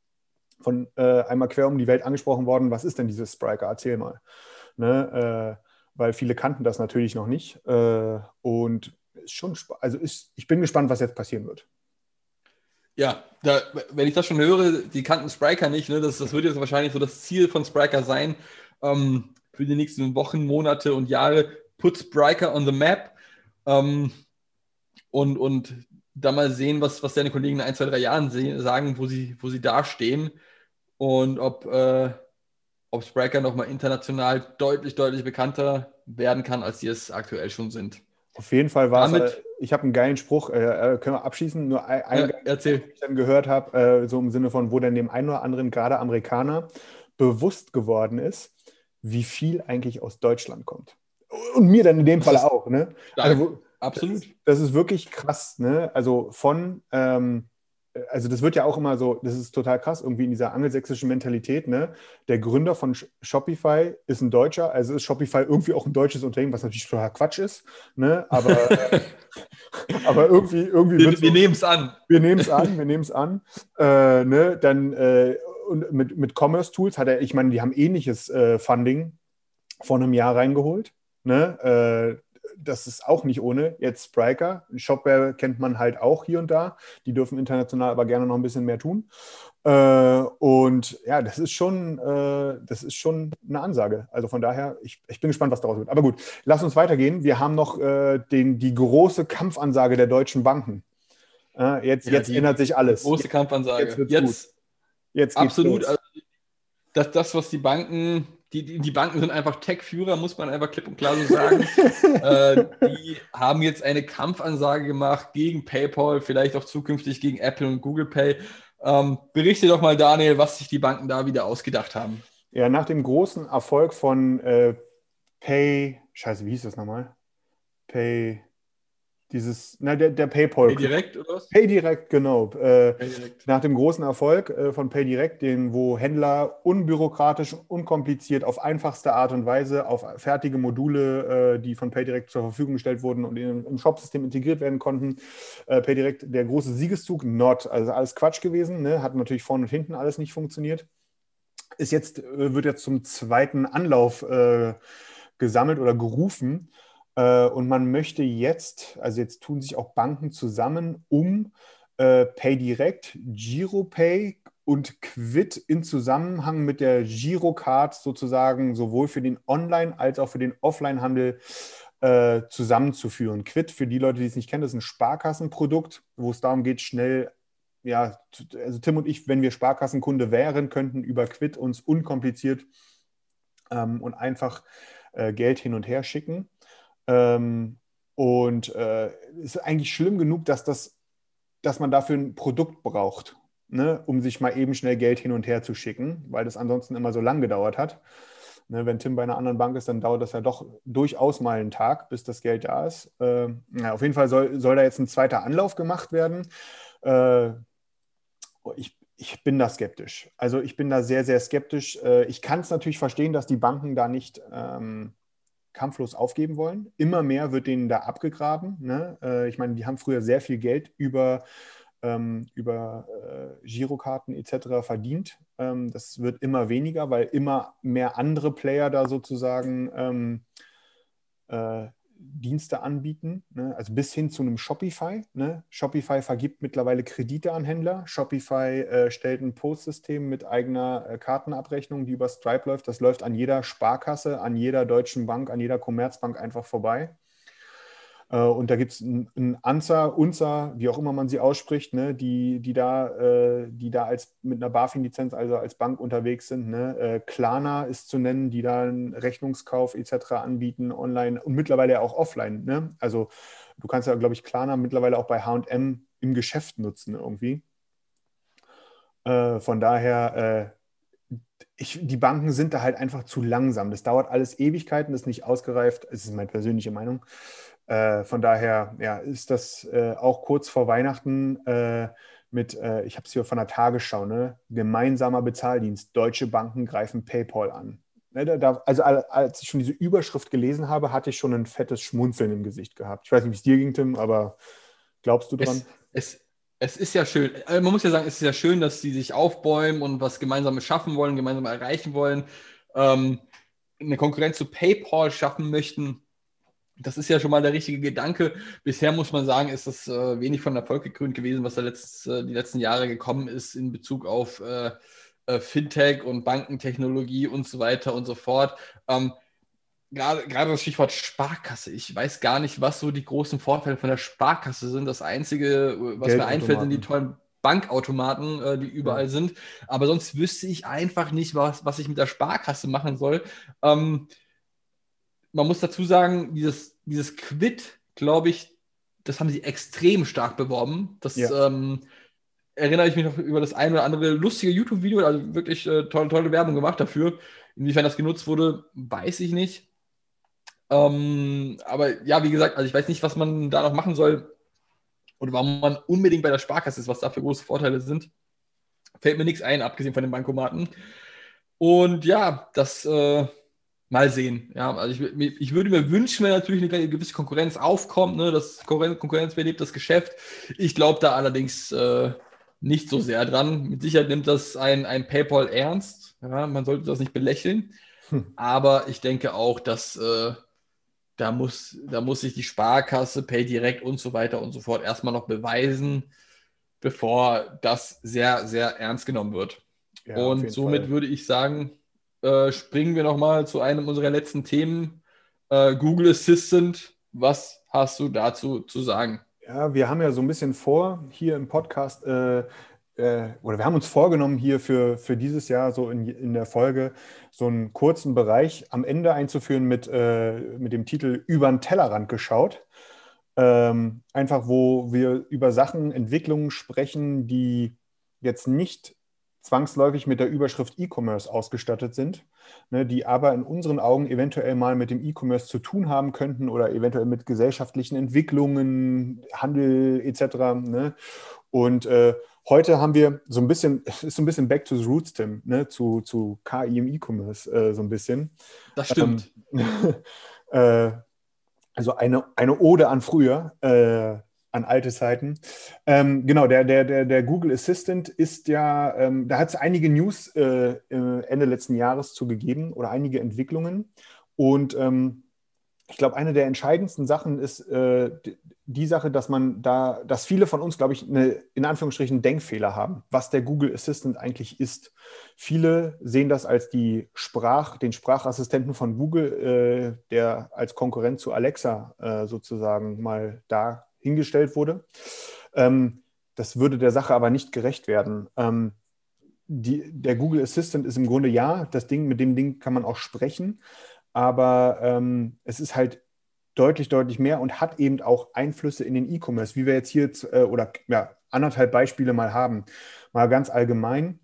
S1: von äh, einmal quer um die Welt angesprochen worden, was ist denn dieses Spriker? Erzähl mal. Ne? Äh, weil viele kannten das natürlich noch nicht. Äh, und ist schon, also ist, ich bin gespannt, was jetzt passieren wird.
S2: Ja, da, wenn ich das schon höre, die kannten Spriker nicht, ne? das, das wird jetzt wahrscheinlich so das Ziel von Spriker sein, ähm, für die nächsten Wochen, Monate und Jahre, put Spriker on the map. Ähm, und, und da mal sehen, was, was deine Kollegen in ein, zwei, drei Jahren sehen, sagen, wo sie, wo sie da stehen und ob, äh, ob Spriker nochmal international deutlich, deutlich bekannter werden kann, als sie es aktuell schon sind.
S1: Auf jeden Fall war es, äh, ich habe einen geilen Spruch, äh, äh können wir abschließen, nur ein, ein
S2: ja, erzähl.
S1: den ich dann gehört habe, äh, so im Sinne von, wo dann dem einen oder anderen, gerade Amerikaner, bewusst geworden ist, wie viel eigentlich aus Deutschland kommt. Und mir dann in dem Fall auch. Ne?
S2: Also, Absolut.
S1: Das, das, ist wirklich krass. Ne? Also von, ähm, also das wird ja auch immer so, das ist total krass, irgendwie in dieser angelsächsischen Mentalität, ne? Der Gründer von Shopify ist ein Deutscher, also ist Shopify irgendwie auch ein deutsches Unternehmen, was natürlich total Quatsch ist, ne? Aber, aber irgendwie, irgendwie
S2: wir, wir nehmen es an.
S1: Wir nehmen es an, wir nehmen es an. Äh, ne? Dann äh, und mit, mit Commerce Tools hat er, ich meine, die haben ähnliches äh, Funding vor einem Jahr reingeholt. Ne? Das ist auch nicht ohne. Jetzt Spriker, Shopware kennt man halt auch hier und da. Die dürfen international aber gerne noch ein bisschen mehr tun. Äh, und ja, das ist schon, äh, das ist schon eine Ansage. Also von daher, ich, ich bin gespannt, was daraus wird. Aber gut, lass uns weitergehen. Wir haben noch äh, den, die große Kampfansage der deutschen Banken. Äh, jetzt
S2: Ja,
S1: jetzt
S2: die
S1: ändert sich alles.
S2: Große Kampfansage.
S1: Jetzt
S2: Jetzt,
S1: Jetzt geht's
S2: absolut.
S1: los.
S2: Also, das, das, was die Banken, die, die, die Banken sind einfach Tech-Führer, muss man einfach klipp und klar so sagen. äh, die haben jetzt eine Kampfansage gemacht gegen PayPal, vielleicht auch zukünftig gegen Apple und Google Pay. Ähm, berichte doch mal, Daniel, was sich die Banken da wieder ausgedacht haben.
S1: Ja, nach dem großen Erfolg von äh, Pay, scheiße, wie hieß das nochmal? Pay, dieses, na, der, der PayPal.
S2: Pay direkt oder was?
S1: PayDirect, genau. Äh,
S2: Pay direkt.
S1: nach dem großen Erfolg äh, von PayDirect, den, wo Händler unbürokratisch, unkompliziert, auf einfachste Art und Weise auf fertige Module, äh, die von PayDirect zur Verfügung gestellt wurden und in, im Shopsystem integriert werden konnten. Äh, PayDirect, der große Siegeszug, not. Also alles Quatsch gewesen, ne? hat natürlich vorne und hinten alles nicht funktioniert. Ist jetzt, äh, wird jetzt zum zweiten Anlauf äh, gesammelt oder gerufen. Äh, und man möchte jetzt, also jetzt tun sich auch Banken zusammen, um äh, PayDirect, GiroPay und Quid in Zusammenhang mit der Girocard sozusagen sowohl für den Online- als auch für den Offline-Handel äh, zusammenzuführen. Quid, für die Leute, die es nicht kennen, ist ein Sparkassenprodukt, wo es darum geht, schnell, ja, also Tim und ich, wenn wir Sparkassenkunde wären, könnten über Quid uns unkompliziert ähm, und einfach äh, Geld hin und her schicken. Ähm, und äh, ist eigentlich schlimm genug, dass, das, dass man dafür ein Produkt braucht, ne, um sich mal eben schnell Geld hin und her zu schicken, weil das ansonsten immer so lang gedauert hat. Ne, wenn Tim bei einer anderen Bank ist, dann dauert das ja doch durchaus mal einen Tag, bis das Geld da ist. Äh, ja, auf jeden Fall soll, soll da jetzt ein zweiter Anlauf gemacht werden. Äh, ich, ich bin da skeptisch. Also ich bin da sehr, sehr skeptisch. Äh, ich kann es natürlich verstehen, dass die Banken da nicht ähm, kampflos aufgeben wollen. Immer mehr wird denen da abgegraben. Ne? Äh, ich meine, die haben früher sehr viel Geld über, ähm, über äh, Girokarten etc. verdient. Ähm, das wird immer weniger, weil immer mehr andere Player da sozusagen ähm, äh, Dienste anbieten, ne? also bis hin zu einem Shopify. Ne? Shopify vergibt mittlerweile Kredite an Händler. Shopify äh, stellt ein Postsystem mit eigener äh, Kartenabrechnung, die über Stripe läuft. Das läuft an jeder Sparkasse, an jeder deutschen Bank, an jeder Commerzbank einfach vorbei. Äh, und da gibt es ein, Anza, Unza, wie auch immer man sie ausspricht, ne, die, die da, äh, die da als mit einer BaFin-Lizenz, also als Bank unterwegs sind. Ne. Äh, Klarna ist zu nennen, die da einen Rechnungskauf etc. anbieten, online und mittlerweile auch offline. Ne. Also du kannst ja, glaube ich, Klarna mittlerweile auch bei HM im Geschäft nutzen irgendwie. Äh, von daher, äh, ich, die Banken sind da halt einfach zu langsam. Das dauert alles Ewigkeiten, das ist nicht ausgereift. Das ist meine persönliche Meinung. Äh, von daher ja, ist das äh, auch kurz vor Weihnachten äh, mit, äh, ich habe es hier von der Tagesschau, ne? gemeinsamer Bezahldienst. Deutsche Banken greifen PayPal an. Ne, da, da, also al- als ich schon diese Überschrift gelesen habe, hatte ich schon ein fettes Schmunzeln im Gesicht gehabt. Ich weiß nicht, wie es dir ging, Tim, aber glaubst du dran?
S2: Es, es, es ist ja schön, äh, man muss ja sagen, es ist ja schön, dass sie sich aufbäumen und was Gemeinsames schaffen wollen, gemeinsam erreichen wollen, ähm, eine Konkurrenz zu PayPal schaffen möchten. Das ist ja schon mal der richtige Gedanke. Bisher muss man sagen, ist das äh, wenig von Erfolg gekrönt gewesen, was da letzt, äh, die letzten Jahre gekommen ist in Bezug auf äh, äh, Fintech und Bankentechnologie und so weiter und so fort. Ähm, gerade, gerade das Stichwort Sparkasse. Ich weiß gar nicht, was so die großen Vorteile von der Sparkasse sind. Das Einzige, was mir einfällt, sind die tollen Bankautomaten, äh, die überall
S1: Ja.
S2: sind. Aber sonst wüsste ich einfach nicht, was, was ich mit der Sparkasse machen soll. Ähm, man muss dazu sagen, dieses, dieses Quid, glaube ich, das haben sie extrem stark beworben. Das
S1: Ja.
S2: ähm, erinnere ich mich noch über das ein oder andere lustige YouTube-Video, also wirklich äh, tolle, tolle Werbung gemacht dafür. Inwiefern das genutzt wurde, weiß ich nicht. Ähm, aber ja, wie gesagt, also ich weiß nicht, was man da noch machen soll. oder warum man unbedingt bei der Sparkasse ist, was da für große Vorteile sind. Fällt mir nichts ein, abgesehen von den Bankomaten. Und ja, das äh, mal sehen. Ja, also ich, ich, würde mir wünschen, wenn natürlich eine gewisse Konkurrenz aufkommt, ne, das Konkurrenz belebt das Geschäft. Ich glaube da allerdings äh, nicht so sehr dran. Mit Sicherheit nimmt das ein, ein PayPal ernst. Ja, man sollte das nicht belächeln. Hm. Aber ich denke auch, dass äh, da, muss, da muss sich die Sparkasse, PayDirect und so weiter und so fort erstmal noch beweisen, bevor das sehr, sehr ernst genommen wird. Ja, und somit Fall. würde ich sagen, äh, springen wir nochmal zu einem unserer letzten Themen. Äh, Google Assistant, was hast du dazu zu sagen?
S1: Ja, wir haben ja so ein bisschen vor, hier im Podcast, äh, äh, oder wir haben uns vorgenommen, hier für, für dieses Jahr so in, in der Folge so einen kurzen Bereich am Ende einzuführen mit, äh, mit dem Titel Über den Tellerrand geschaut. Ähm, einfach, wo wir über Sachen, Entwicklungen sprechen, die jetzt nicht zwangsläufig mit der Überschrift E-Commerce ausgestattet sind, ne, die aber in unseren Augen eventuell mal mit dem E-Commerce zu tun haben könnten oder eventuell mit gesellschaftlichen Entwicklungen, Handel etc. Ne? Und äh, heute haben wir so ein bisschen, ist so ein bisschen back to the roots, Tim, ne? zu, zu KI im E-Commerce äh, so ein bisschen.
S2: Das stimmt.
S1: Ähm, äh, also eine, eine Ode an früher. Äh, an alte Zeiten. Ähm, genau, der, der, der, der Google Assistant ist ja, ähm, da hat es einige News äh, Ende letzten Jahres zugegeben oder einige Entwicklungen. Und ähm, ich glaube, eine der entscheidendsten Sachen ist äh, die Sache, dass man da, dass viele von uns, glaube ich, eine, in Anführungsstrichen Denkfehler haben, was der Google Assistant eigentlich ist. Viele sehen das als die Sprach, den Sprachassistenten von Google, äh, der als Konkurrent zu Alexa äh, sozusagen mal da hingestellt wurde. Ähm, das würde der Sache aber nicht gerecht werden. Ähm, die, der Google Assistant ist im Grunde ja, das Ding, mit dem Ding kann man auch sprechen, aber ähm, es ist halt deutlich, deutlich mehr und hat eben auch Einflüsse in den E-Commerce, wie wir jetzt hier äh, oder ja, anderthalb Beispiele mal haben. Mal ganz allgemein.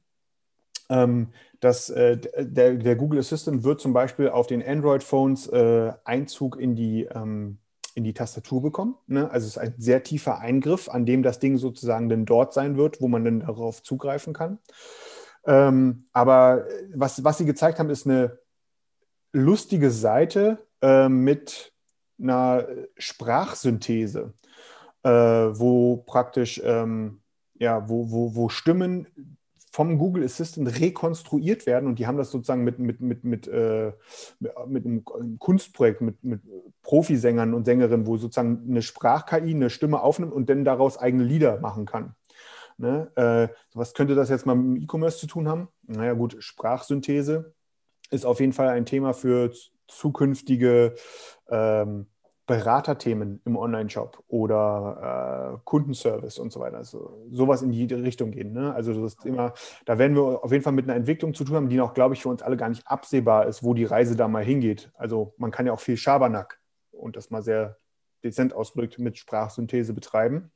S1: Ähm, dass äh, der, der, Google Assistant wird zum Beispiel auf den Android-Phones äh, Einzug in die ähm, in die Tastatur bekommen. Ne? Also es ist ein sehr tiefer Eingriff, an dem das Ding sozusagen dann dort sein wird, wo man dann darauf zugreifen kann. Ähm, aber was, was sie gezeigt haben, ist eine lustige Seite äh, mit einer Sprachsynthese, äh, wo praktisch ähm, ja, wo, wo, wo Stimmen vom Google Assistant rekonstruiert werden und die haben das sozusagen mit, mit, mit, mit, äh, mit einem Kunstprojekt, mit, mit Profisängern und Sängerinnen, wo sozusagen eine Sprach-KI eine Stimme aufnimmt und dann daraus eigene Lieder machen kann. Ne? Äh, was könnte das jetzt mal mit E-Commerce zu tun haben? Naja gut, Sprachsynthese ist auf jeden Fall ein Thema für zukünftige ähm, Beraterthemen im Online-Shop oder äh, Kundenservice und so weiter. Also sowas in die Richtung gehen. Ne? Also das ist immer, da werden wir auf jeden Fall mit einer Entwicklung zu tun haben, die noch, glaube ich, für uns alle gar nicht absehbar ist, wo die Reise da mal hingeht. Also man kann ja auch viel Schabernack und das mal sehr dezent ausgedrückt mit Sprachsynthese betreiben.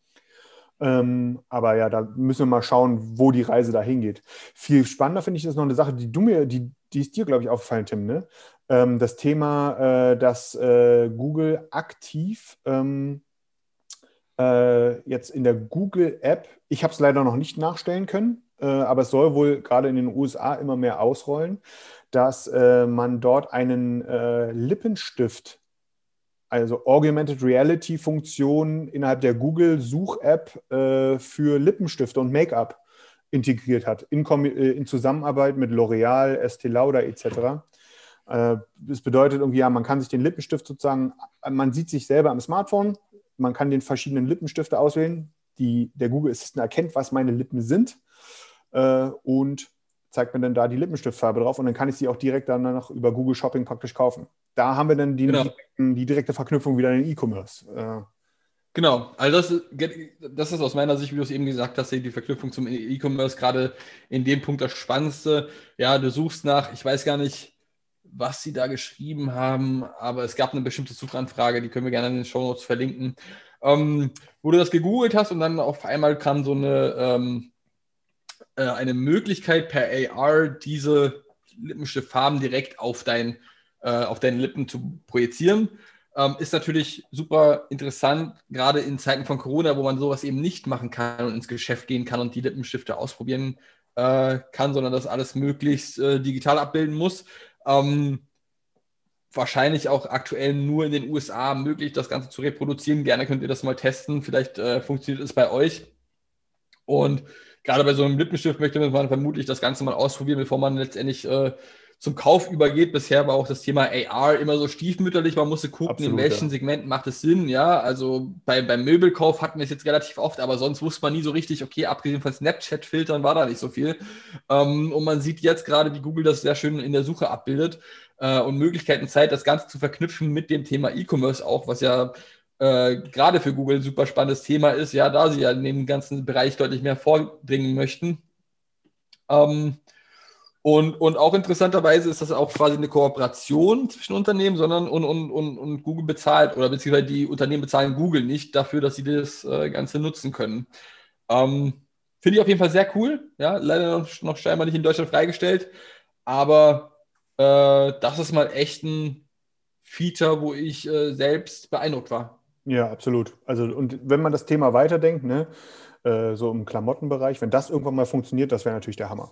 S1: Ähm, aber ja, da müssen wir mal schauen, wo die Reise da hingeht. Viel spannender finde ich ist noch eine Sache, die du mir, die, die ist dir, glaube ich, aufgefallen, Tim, ne? Ähm, das Thema, äh, dass äh, Google aktiv ähm, äh, jetzt in der Google-App, ich habe es leider noch nicht nachstellen können, äh, aber es soll wohl gerade in den USA immer mehr ausrollen, dass äh, man dort einen äh, Lippenstift also Augmented Reality Funktion innerhalb der Google Such-App äh, für Lippenstifte und Make-up integriert hat, in, in Zusammenarbeit mit L'Oreal, Estee Lauder etc. Äh, das bedeutet irgendwie, ja, man kann sich den Lippenstift sozusagen, man sieht sich selber am Smartphone, man kann den verschiedenen Lippenstifte auswählen, die der Google Assistant erkennt, was meine Lippen sind äh, und zeigt mir dann da die Lippenstiftfarbe drauf und dann kann ich sie auch direkt danach über Google Shopping praktisch kaufen. Da haben wir dann die, genau. die, die direkte Verknüpfung wieder in den E-Commerce. Äh,
S2: Genau, also das, das, ist aus meiner Sicht, wie du es eben gesagt hast, die Verknüpfung zum E-Commerce gerade in dem Punkt das Spannendste. Ja, du suchst nach, ich weiß gar nicht, was sie da geschrieben haben, aber es gab eine bestimmte Suchanfrage, die können wir gerne in den Show Notes verlinken, ähm, wo du das gegoogelt hast und dann auf einmal kam so eine, ähm, äh, eine Möglichkeit per AR diese Lippenstiftfarben direkt auf, dein, äh, auf deine Lippen zu projizieren. Ähm, ist natürlich super interessant, gerade in Zeiten von Corona, wo man sowas eben nicht machen kann und ins Geschäft gehen kann und die Lippenstifte ausprobieren äh, kann, sondern das alles möglichst äh, digital abbilden muss. Ähm, wahrscheinlich auch aktuell nur in den USA möglich, das Ganze zu reproduzieren. Gerne könnt ihr das mal testen. Vielleicht äh, funktioniert es bei euch. Und gerade bei so einem Lippenstift möchte man vermutlich das Ganze mal ausprobieren, bevor man letztendlich äh, zum Kauf übergeht. Bisher war auch das Thema AR immer so stiefmütterlich. Man musste gucken, Absolut, in welchen ja. Segmenten macht es Sinn. Ja, also bei, beim Möbelkauf hatten wir es jetzt relativ oft, aber sonst wusste man nie so richtig, okay, abgesehen von Snapchat-Filtern war da nicht so viel. Ähm, und man sieht jetzt gerade, wie Google das sehr schön in der Suche abbildet äh, und Möglichkeiten zeigt, das Ganze zu verknüpfen mit dem Thema E-Commerce auch, was ja äh, gerade für Google ein super spannendes Thema ist, ja, da sie ja in dem ganzen Bereich deutlich mehr vorbringen möchten. Ähm, und, und auch interessanterweise ist das auch quasi eine Kooperation zwischen Unternehmen, sondern und, und, und, und Google bezahlt oder beziehungsweise die Unternehmen bezahlen Google nicht dafür, dass sie das äh, Ganze nutzen können. Ähm, Finde ich auf jeden Fall sehr cool. Ja, leider noch, noch scheinbar nicht in Deutschland freigestellt. Aber äh, das ist mal echt ein Feature, wo ich äh, selbst beeindruckt war.
S1: Ja, absolut. Also, und wenn man das Thema weiterdenkt, ne, äh, so im Klamottenbereich, wenn das irgendwann mal funktioniert, das wäre natürlich der Hammer.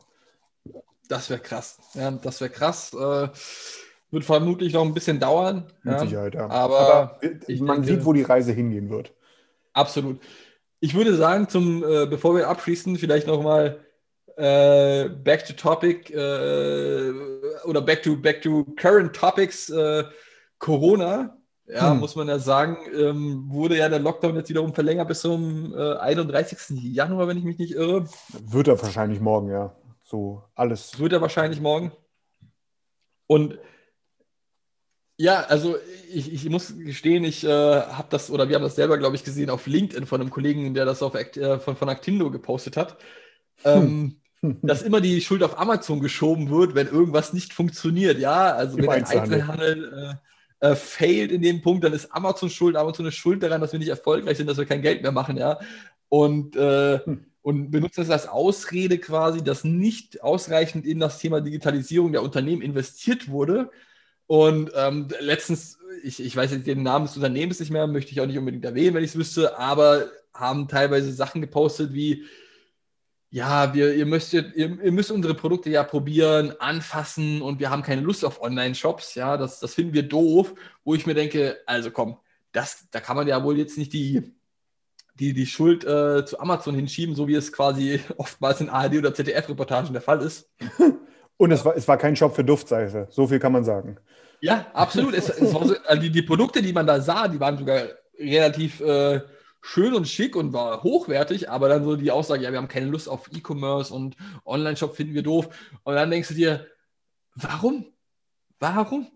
S2: Das wäre krass. Ja, das wäre krass. Äh, wird vermutlich noch ein bisschen dauern.
S1: Mit ja. Sicherheit, ja.
S2: Aber, Aber
S1: man denke, sieht, wo die Reise hingehen wird.
S2: Absolut. Ich würde sagen, zum, äh, bevor wir abschließen, vielleicht nochmal äh, back to topic äh, oder back to, back to current topics. Äh, Corona, ja, hm. muss man ja sagen, ähm, wurde ja der Lockdown jetzt wiederum verlängert bis zum 31. Äh, Januar, wenn ich mich nicht irre.
S1: Wird er wahrscheinlich morgen, ja so alles.
S2: Wird er wahrscheinlich morgen. Und ja, also ich, ich muss gestehen, ich äh, habe das, oder wir haben das selber, glaube ich, gesehen auf LinkedIn von einem Kollegen, der das auf äh, von, von Actindo gepostet hat. Ähm, hm. dass immer die Schuld auf Amazon geschoben wird, wenn irgendwas nicht funktioniert. Ja, also Im wenn ein Einzelhandel äh, äh, failt in dem Punkt, dann ist Amazon schuld. Amazon ist schuld daran, dass wir nicht erfolgreich sind, dass wir kein Geld mehr machen. Ja, und äh, hm und benutzt das als Ausrede quasi, dass nicht ausreichend in das Thema Digitalisierung der Unternehmen investiert wurde. Und ähm, letztens, ich, ich weiß jetzt den Namen des Unternehmens nicht mehr, möchte ich auch nicht unbedingt erwähnen, wenn ich es wüsste, aber haben teilweise Sachen gepostet wie, ja, wir, ihr, müsstet, ihr, ihr, müsst unsere Produkte ja probieren, anfassen und wir haben keine Lust auf Online-Shops. Ja, das, das finden wir doof, wo ich mir denke, also komm, das, da kann man ja wohl jetzt nicht die, die die Schuld äh, zu Amazon hinschieben, so wie es quasi oftmals in ARD- oder ZDF-Reportagen der Fall ist.
S1: Und es war, es war kein Shop für Duftseife, so viel kann man sagen.
S2: Ja, absolut. es, es so, also die, die, Produkte, die man da sah, die waren sogar relativ äh, schön und schick und war hochwertig, aber dann so die Aussage, ja, wir haben keine Lust auf E-Commerce und Online-Shop finden wir doof. Und dann denkst du dir, warum? Warum?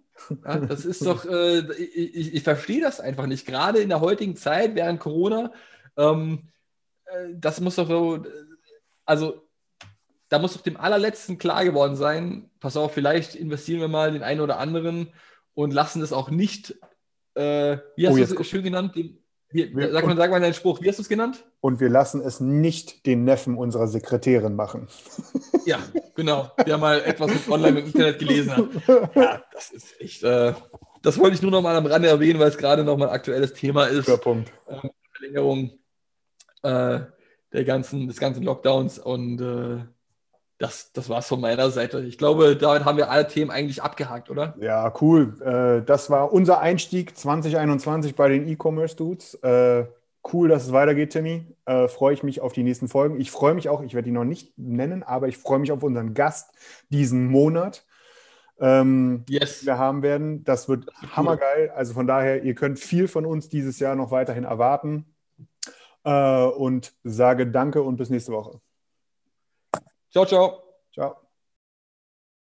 S2: Ja, das ist doch, äh, ich, ich, ich verstehe das einfach nicht. Gerade in der heutigen Zeit, während Corona, ähm, äh, das muss doch so, also da muss doch dem allerletzten klar geworden sein, pass auf, vielleicht investieren wir mal den einen oder anderen und lassen das auch nicht, äh, wie hast oh, du es schön genannt, den, wie, wir, sag, mal, sag mal deinen Spruch, wie hast du es genannt?
S1: Und wir lassen es nicht den Neffen unserer Sekretärin machen.
S2: Ja, genau, der mal etwas online im Internet gelesen hat. Ja, das ist echt, äh, das wollte ich nur noch mal am Rande erwähnen, weil es gerade noch mal ein aktuelles Thema ist.
S1: Guter Punkt.
S2: Ähm, Verlängerung äh, der ganzen, des ganzen Lockdowns und äh, das, das war es von meiner Seite. Ich glaube, damit haben wir alle Themen eigentlich abgehakt, oder?
S1: Ja, cool. Äh, das war unser Einstieg 2021 bei den E-Commerce-Dudes. Äh, cool, dass es weitergeht, Timmy. Freue ich mich auf die nächsten Folgen. Ich freue mich auch, ich werde ihn noch nicht nennen, aber ich freue mich auf unseren Gast diesen Monat. Ähm, yes. wir haben werden. Das wird das hammergeil. Also von daher, ihr könnt viel von uns dieses Jahr noch weiterhin erwarten und sage danke und bis nächste Woche.
S2: Ciao, ciao.
S1: Ciao.